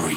free.